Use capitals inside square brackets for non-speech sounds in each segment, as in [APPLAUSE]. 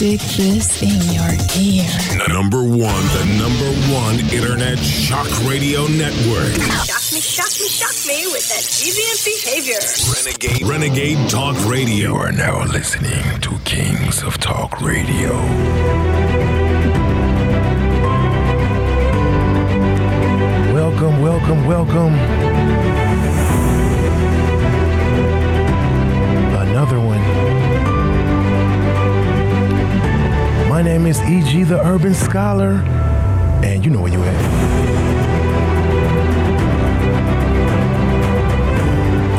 Stick this in your ear. Number one, the number one internet shock radio network. Shock me, shock me, shock me with that deviant behavior. Renegade, Renegade Talk Radio. You are now listening to Kings of Talk Radio. Welcome, welcome, welcome. My name is E.G. the Urban Scholar, and you know where you at.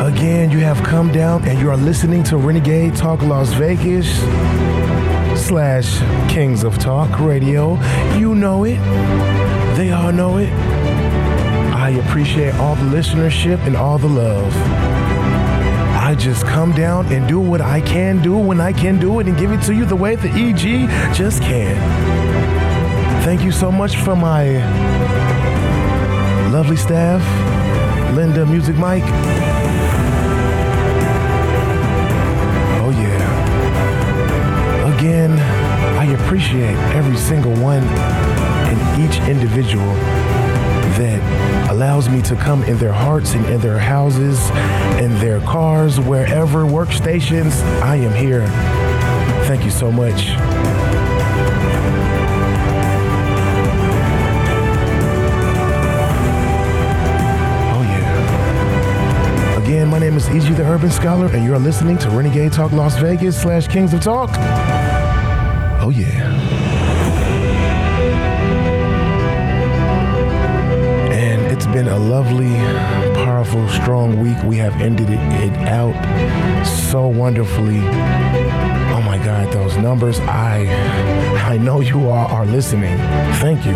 Again, you have come down and you are listening to Renegade Talk Las Vegas slash Kings of Talk Radio. You know it. They all know it. I appreciate all the listenership and all the love. I just come down and do what I can do when I can do it and give it to you the way the EG just can. Thank you so much for my lovely staff, Linda Music Mike. Oh, yeah. Again, I appreciate every single one and each individual that allows me to come in their hearts and in their houses, in their cars, wherever, workstations. I am here. Thank you so much. Oh, yeah. Again, my name is E.G. the Urban Scholar, and you're listening to Renegade Talk Las Vegas slash Kings of Talk. Oh, yeah. A lovely, powerful, strong week. We have ended it, it out so wonderfully. Oh my God, those numbers! I, I know you all are listening. Thank you.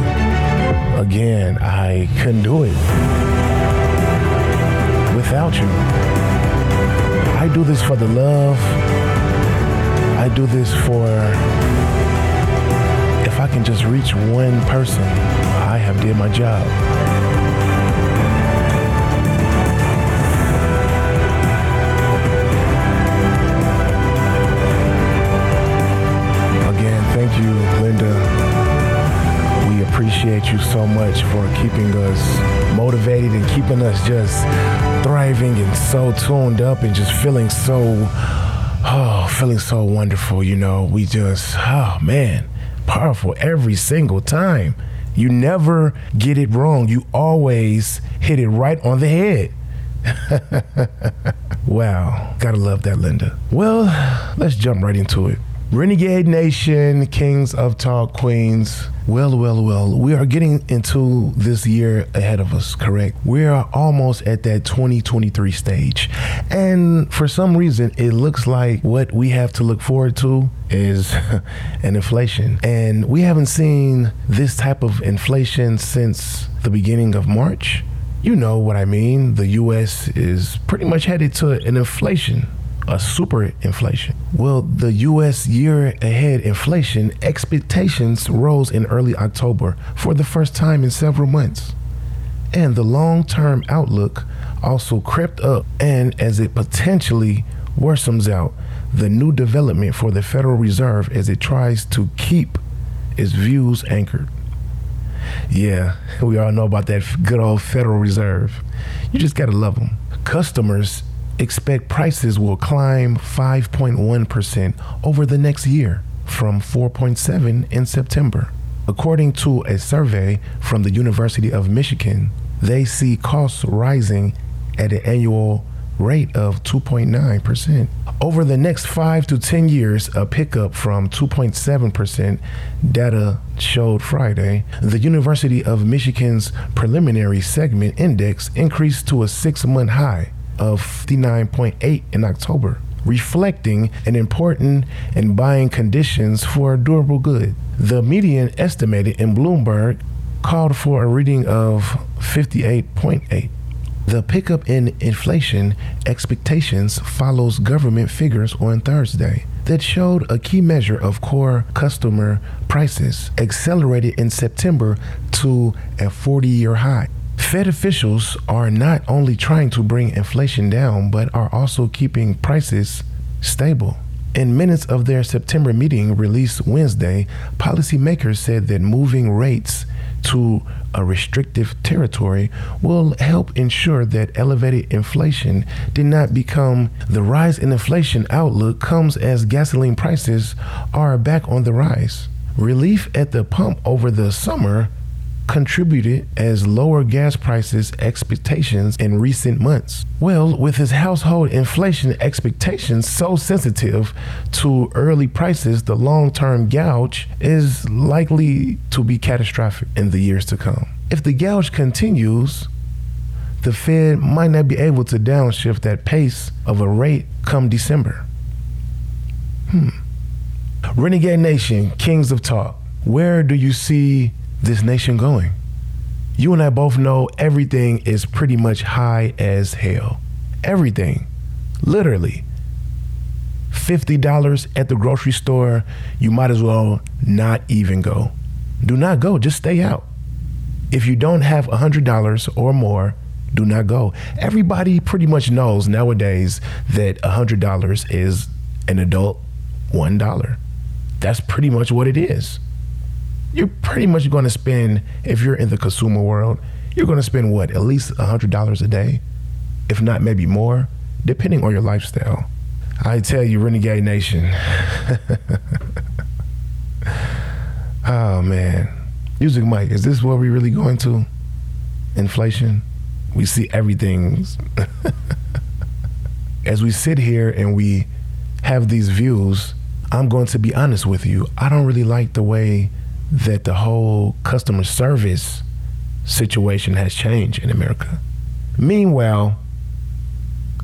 Again, I couldn't do it without you. I do this for the love. I do this for if I can just reach one person, I have did my job. Appreciate you so much for keeping us motivated and keeping us just thriving and so tuned up and just feeling so, oh, feeling so wonderful. You know, we just, oh man, powerful every single time. You never get it wrong. You always hit it right on the head. [LAUGHS] wow. Gotta love that, Linda. Well, let's jump right into it. Renegade Nation, Kings of Talk, Queens. Well, well, well, we are getting into this year ahead of us, correct? We are almost at that 2023 stage. And for some reason, it looks like what we have to look forward to is [LAUGHS] an inflation. And we haven't seen this type of inflation since the beginning of March. You know what I mean. The US is pretty much headed to an inflation a super inflation. Well, the US year ahead inflation expectations rose in early October for the first time in several months. And the long term outlook also crept up, and as it potentially worsens out, the new development for the Federal Reserve as it tries to keep its views anchored. Yeah, we all know about that good old Federal Reserve. You just gotta love them. Customers expect prices will climb 5.1% over the next year from 4.7 in September. According to a survey from the University of Michigan, they see costs rising at an annual rate of 2.9%. Over the next 5 to 10 years, a pickup from 2.7% data showed Friday. The University of Michigan's preliminary segment index increased to a 6-month high of 59.8 in October, reflecting an important and buying conditions for durable good. The median estimated in Bloomberg called for a reading of 58.8. The pickup in inflation expectations follows government figures on Thursday that showed a key measure of core customer prices accelerated in September to a 40 year high. Fed officials are not only trying to bring inflation down, but are also keeping prices stable. In minutes of their September meeting released Wednesday, policymakers said that moving rates to a restrictive territory will help ensure that elevated inflation did not become the rise in inflation outlook comes as gasoline prices are back on the rise. Relief at the pump over the summer contributed as lower gas prices expectations in recent months. Well, with his household inflation expectations so sensitive to early prices, the long-term gouge is likely to be catastrophic in the years to come. If the gouge continues, the Fed might not be able to downshift that pace of a rate come December. Hmm. Renegade Nation, Kings of Talk, where do you see this nation going? You and I both know everything is pretty much high as hell. Everything. Literally. $50 at the grocery store, you might as well not even go. Do not go, just stay out. If you don't have $100 or more, do not go. Everybody pretty much knows nowadays that $100 is an adult $1. That's pretty much what it is you're pretty much going to spend, if you're in the consumer world, you're going to spend what, at least $100 a day, if not maybe more, depending on your lifestyle. I tell you, Renegade Nation. [LAUGHS] oh, man. Music Mike, is this where we really going to? Inflation? We see everything. [LAUGHS] As we sit here and we have these views, I'm going to be honest with you. I don't really like the way that the whole customer service situation has changed in America. Meanwhile,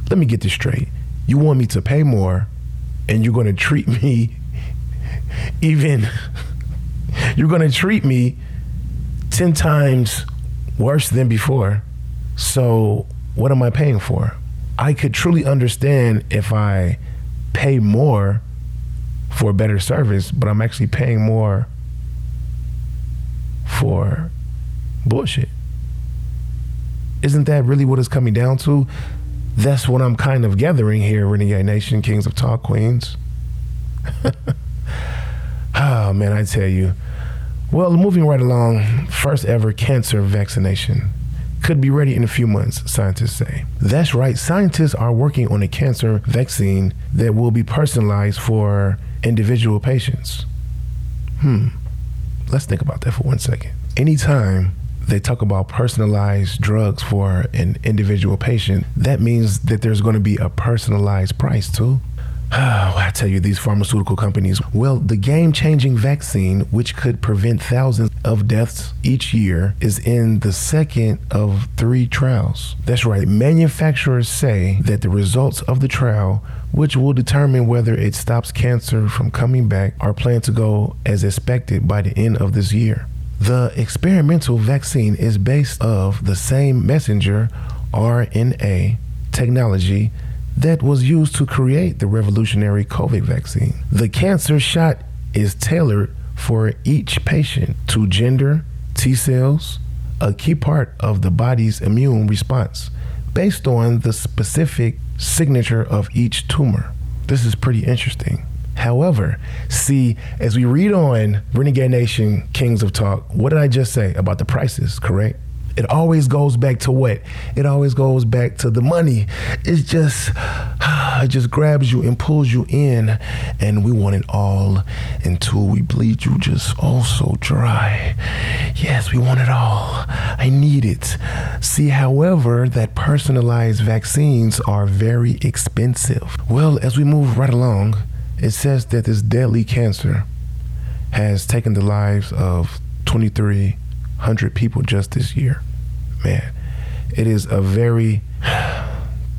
let me get this straight. You want me to pay more and you're going to treat me [LAUGHS] even [LAUGHS] you're going to treat me 10 times worse than before. So, what am I paying for? I could truly understand if I pay more for better service, but I'm actually paying more for bullshit. Isn't that really what it's coming down to? That's what I'm kind of gathering here, Renegade Nation, Kings of Talk Queens. oh, [LAUGHS] man, I tell you. Well, moving right along, first ever cancer vaccination could be ready in a few months, scientists say. That's right, scientists are working on a cancer vaccine that will be personalized for individual patients. Hmm. Let's think about that for one second. Anytime they talk about personalized drugs for an individual patient, that means that there's going to be a personalized price too. [SIGHS] Oh, I tell you, these pharmaceutical companies. Well, the game changing vaccine, which could prevent thousands of deaths each year, is in the second of three trials. That's right. Manufacturers say that the results of the trial, which will determine whether it stops cancer from coming back, are planned to go as expected by the end of this year. The experimental vaccine is based of the same messenger RNA technology that was used to create the revolutionary COVID vaccine. The cancer shot is tailored for each patient to gender, T cells, a key part of the body's immune response, based on the specific signature of each tumor. This is pretty interesting. However, see, as we read on Renegade Nation Kings of Talk, what did I just say about the prices, correct? It always goes back to what? It always goes back to the money. It's just, [SIGHS] it just grabs you and pulls you in, and we want it all until we bleed you just all so dry. Yes, we want it all. I need it. See, however, that personalized vaccines are very expensive. Well, as we move right along, it says that this deadly cancer has taken the lives of 23 hundred people just this year. Man, it is a very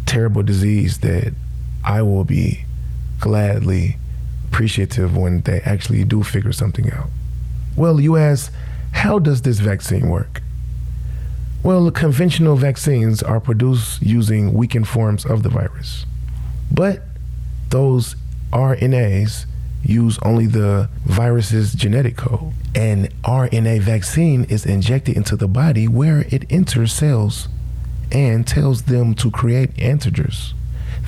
terrible disease that I will be gladly appreciative when they actually do figure something out. Well, you ask, how does this vaccine work? Well, conventional vaccines are produced using weakened forms of the virus. But those RNAs use only the virus's genetic code. An RNA vaccine is injected into the body where it enters cells and tells them to create antigens.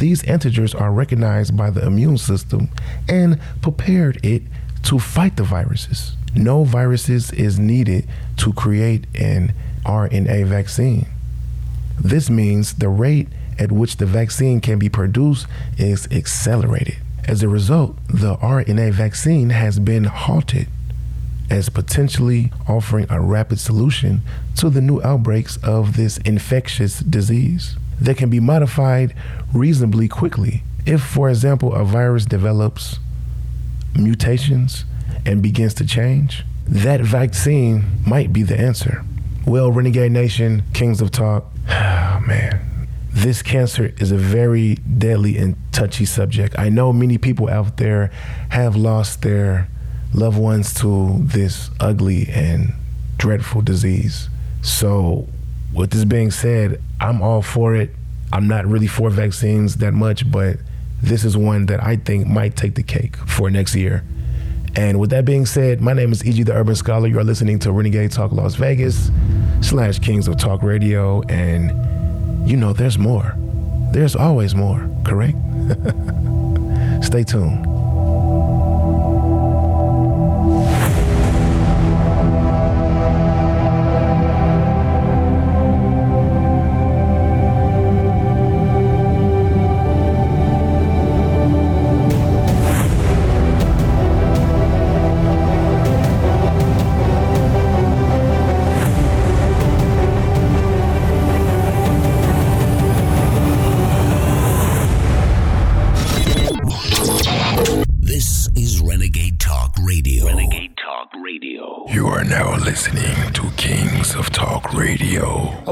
these antigens are recognized by the immune system and prepared it to fight the viruses. No viruses is needed to create an RNA vaccine. This means the rate at which the vaccine can be produced is accelerated. As a result, the RNA vaccine has been halted as potentially offering a rapid solution to the new outbreaks of this infectious disease that can be modified reasonably quickly. If, for example, a virus develops mutations and begins to change, that vaccine might be the answer. Well, Renegade Nation, Kings of Talk, oh, [SIGHS] man, this cancer is a very deadly and touchy subject. I know many people out there have lost their loved ones to this ugly and dreadful disease. So, with this being said, I'm all for it. I'm not really for vaccines that much, but this is one that I think might take the cake for next year. And with that being said, my name is E.G. the Urban Scholar. You are listening to Renegade Talk Las Vegas slash Kings of Talk Radio. And you know, there's more. There's always more, correct? [LAUGHS] Stay tuned.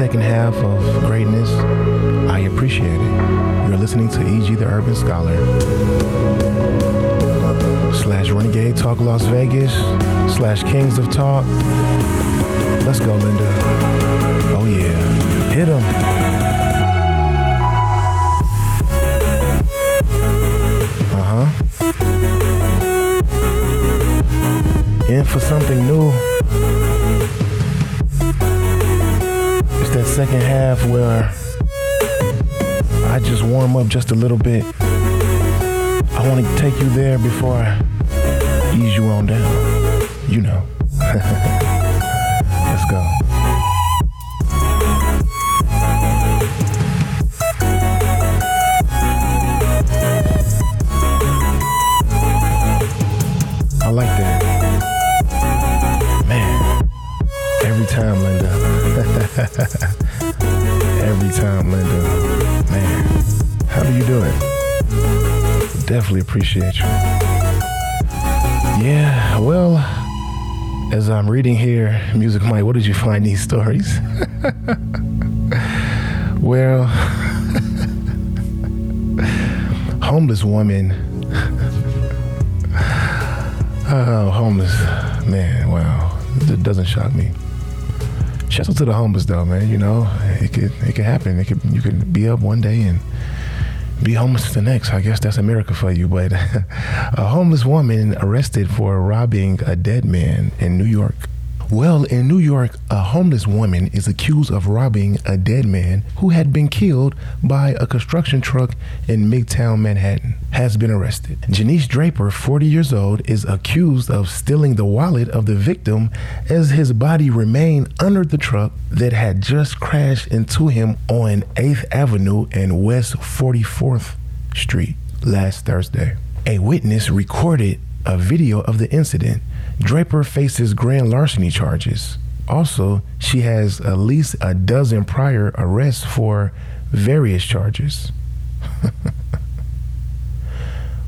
Second half of greatness, I appreciate it. You're listening to E.G. the Urban Scholar slash Renegade Talk Las Vegas slash Kings of Talk. Let's go, Linda. Oh yeah, hit 'em. Uh huh. In for something new. That second half where I just warm up just a little bit. I want to take you there before I ease you on down. You know. Definitely appreciate you. Yeah, well, as I'm reading here, Music Mike, what did you find these stories? [LAUGHS] well, [LAUGHS] homeless woman. [LAUGHS] Oh, homeless. Man, wow. It doesn't shock me. Shout out to the homeless though, man. You know, it could it could happen. It could you could be up one day and be homeless to the next. I guess that's America for you. But [LAUGHS] a homeless woman arrested for robbing a dead man in New York. Well, in New York, a homeless woman is accused of robbing a dead man who had been killed by a construction truck in Midtown Manhattan, has been arrested. Janice Draper, 40 years old, is accused of stealing the wallet of the victim as his body remained under the truck that had just crashed into him on 8th Avenue and West 44th Street last Thursday. A witness recorded a video of the incident Draper faces grand larceny charges. Also, she has at least a dozen prior arrests for various charges. [LAUGHS]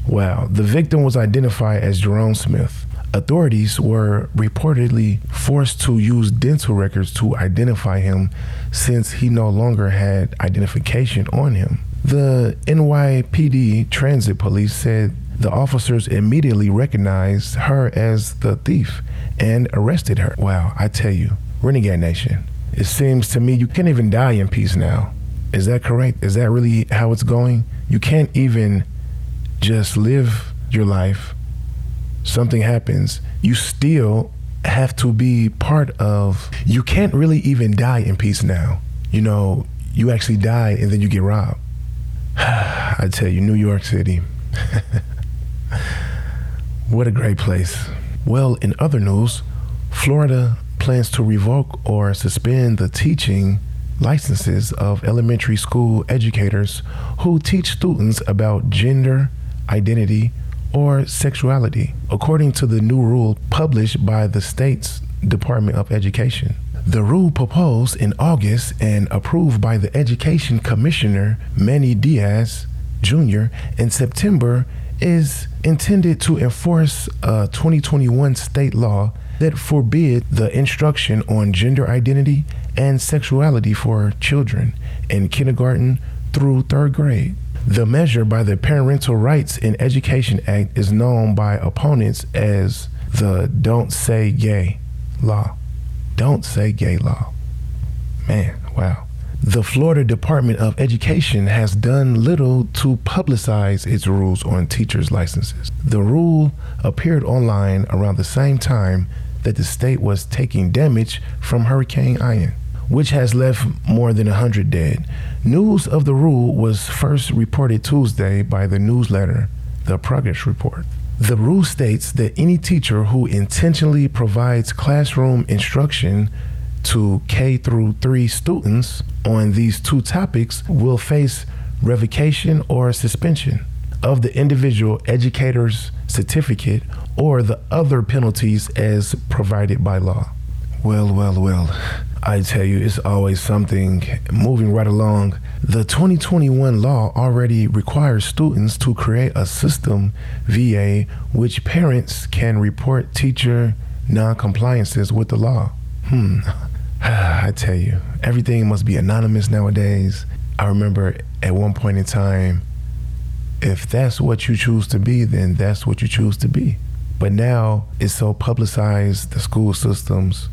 wow. The victim was identified as Jerome Smith. Authorities were reportedly forced to use dental records to identify him since he no longer had identification on him. The NYPD Transit Police said the officers immediately recognized her as the thief and arrested her. Wow, I tell you, Renegade Nation, it seems to me you can't even die in peace now. Is that correct? Is that really how it's going? You can't even just live your life. Something happens. You still have to be part of. You can't really even die in peace now. You know, you actually die and then you get robbed. [SIGHS] I tell you, New York City. [LAUGHS] What a great place. Well, in other news, Florida plans to revoke or suspend the teaching licenses of elementary school educators who teach students about gender, identity, or sexuality, according to the new rule published by the state's Department of Education. The rule proposed in August and approved by the Education Commissioner Manny Diaz Jr. in September is intended to enforce uh, a 2021 state law that forbid the instruction on gender identity and sexuality for children in kindergarten through third grade. The measure by the Parental Rights in Education Act is known by opponents as the Don't Say Gay law. Don't Say Gay law. Man, wow. The Florida Department of Education has done little to publicize its rules on teachers' licenses. The rule appeared online around the same time that the state was taking damage from Hurricane Ian, which has left more than 100 dead. News of the rule was first reported Tuesday by the newsletter, The Progress Report. The rule states that any teacher who intentionally provides classroom instruction to K through 3 students on these two topics will face revocation or suspension of the individual educator's certificate or the other penalties as provided by law. Well, well, well. I tell you, it's always something moving right along. The 2021 law already requires students to create a system, VA, which parents can report teacher non-compliances with the law. Hmm. [SIGHS] I tell you, everything must be anonymous nowadays. I remember at one point in time, if that's what you choose to be, then that's what you choose to be. But now it's so publicized, the school systems,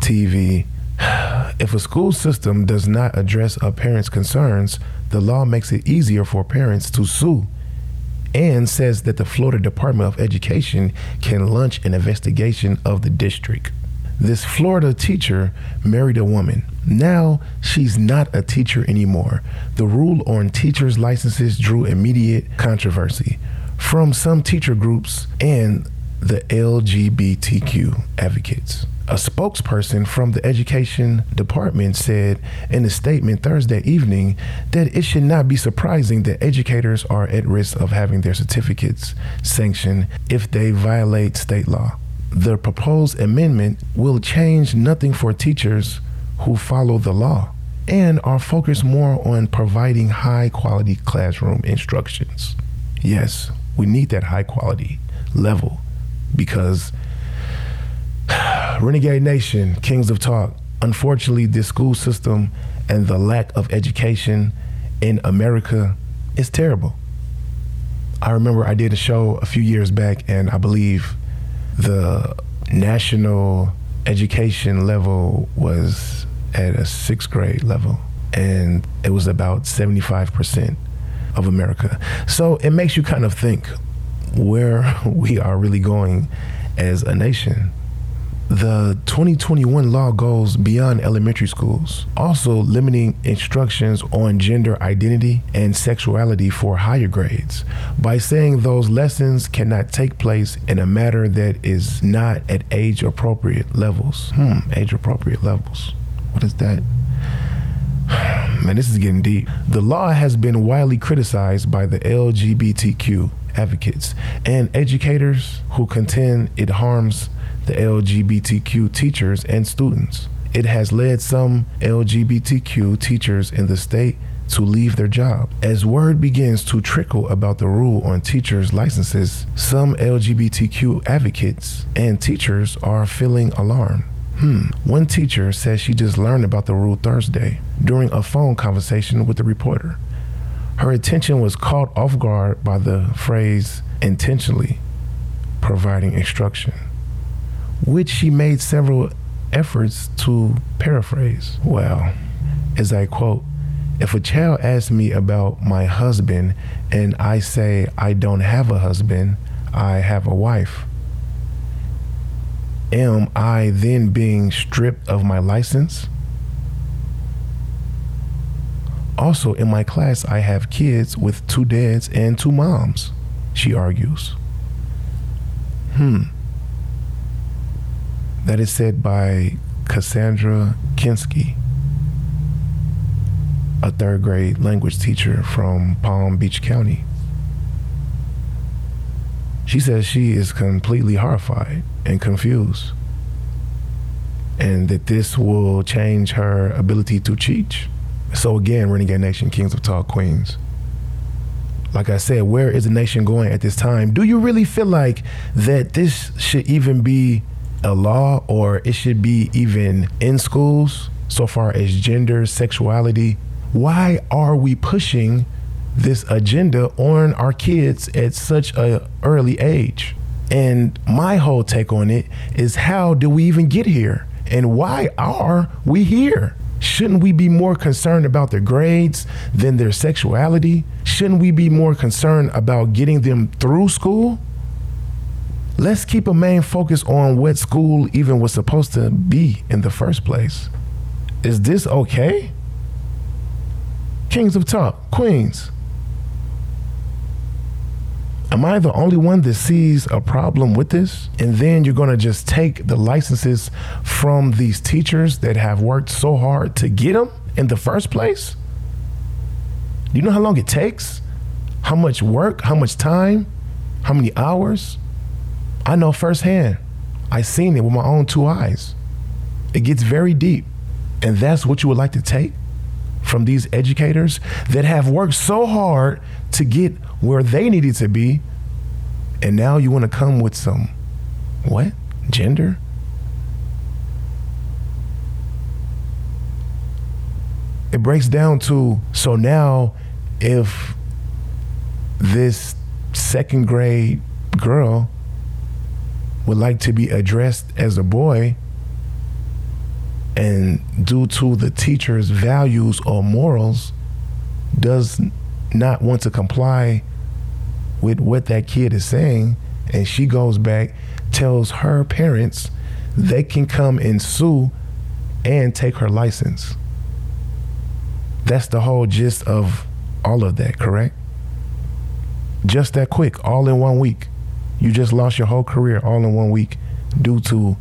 TV. [SIGHS] If a school system does not address a parent's concerns, the law makes it easier for parents to sue and says that the Florida Department of Education can launch an investigation of the district. This Florida teacher married a woman. Now she's not a teacher anymore. The rule on teachers' licenses drew immediate controversy from some teacher groups and the LGBTQ advocates. A spokesperson from the education department said in a statement Thursday evening that it should not be surprising that educators are at risk of having their certificates sanctioned if they violate state law the proposed amendment will change nothing for teachers who follow the law and are focused more on providing high quality classroom instructions. Yes, we need that high quality level because [SIGHS] Renegade Nation, Kings of Talk, unfortunately, this school system and the lack of education in America is terrible. I remember I did a show a few years back, and I believe the national education level was at a sixth grade level, and it was about 75% of America. So it makes you kind of think where [LAUGHS] we are really going as a nation. The 2021 law goes beyond elementary schools, also limiting instructions on gender identity and sexuality for higher grades by saying those lessons cannot take place in a matter that is not at age appropriate levels. Hmm, age appropriate levels. What is that? [SIGHS] Man, this is getting deep. The law has been widely criticized by the LGBTQ advocates and educators who contend it harms the LGBTQ teachers and students. It has led some LGBTQ teachers in the state to leave their job. As word begins to trickle about the rule on teachers' licenses, some LGBTQ advocates and teachers are feeling alarmed. Hmm. One teacher says she just learned about the rule Thursday during a phone conversation with a reporter. Her attention was caught off guard by the phrase intentionally providing instruction, which she made several efforts to paraphrase. Well, as I quote, if a child asks me about my husband and I say I don't have a husband, I have a wife, am I then being stripped of my license? Also, in my class, I have kids with two dads and two moms, she argues. Hmm. That is said by Cassandra Kinsky, a third grade language teacher from Palm Beach County. She says she is completely horrified and confused, and that this will change her ability to teach. So, again, Renegade Nation, Kings of Talk Queens. Like I said, where is the nation going at this time? Do you really feel like that this should even be a law or it should be even in schools so far as gender, sexuality? Why are we pushing this agenda on our kids at such a early age? And my whole take on it is how do we even get here? And why are we here? Shouldn't we be more concerned about their grades than their sexuality? Shouldn't we be more concerned about getting them through school? Let's keep a main focus on what school even was supposed to be in the first place. Is this okay? Kings of Talk, Queens. Am I the only one that sees a problem with this? And then you're going to just take the licenses from these teachers that have worked so hard to get them in the first place? Do you know how long it takes? How much work? How much time? How many hours? I know firsthand. I seen it with my own two eyes. It gets very deep. And that's what you would like to take from these educators that have worked so hard to get where they needed to be. And now you want to come with some what? Gender? It breaks down to so now if this second grade girl would like to be addressed as a boy and due to the teacher's values or morals does not want to comply with what that kid is saying. And she goes back tells her parents they can come and sue and take her license. That's the whole gist of all of that correct? Just that quick all in one week. You just lost your whole career all in one week due to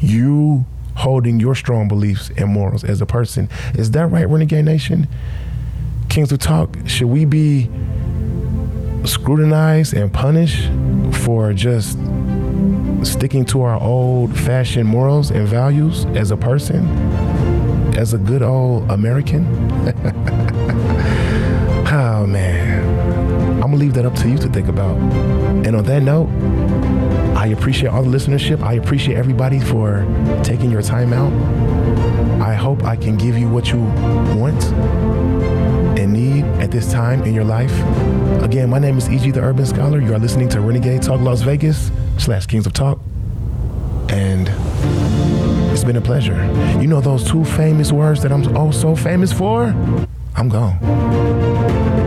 you holding your strong beliefs and morals as a person. Is that right, Renegade Nation? Kings of Talk, should we be scrutinized and punished for just sticking to our old fashioned morals and values as a person? As a good old American? [LAUGHS] oh man. I'm gonna leave that up to you to think about. And on that note, I appreciate all the listenership. I appreciate everybody for taking your time out. I hope I can give you what you want and need at this time in your life. Again, my name is E.G. the Urban Scholar. You are listening to Renegade Talk Las Vegas slash Kings of Talk. And it's been a pleasure. You know those two famous words that I'm oh so famous for? I'm gone.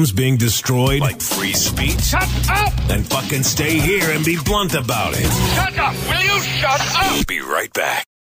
Freedoms being destroyed? Like free speech? Shut up! Then fucking stay here and be blunt about it. Shut up! Will you shut up? Be right back.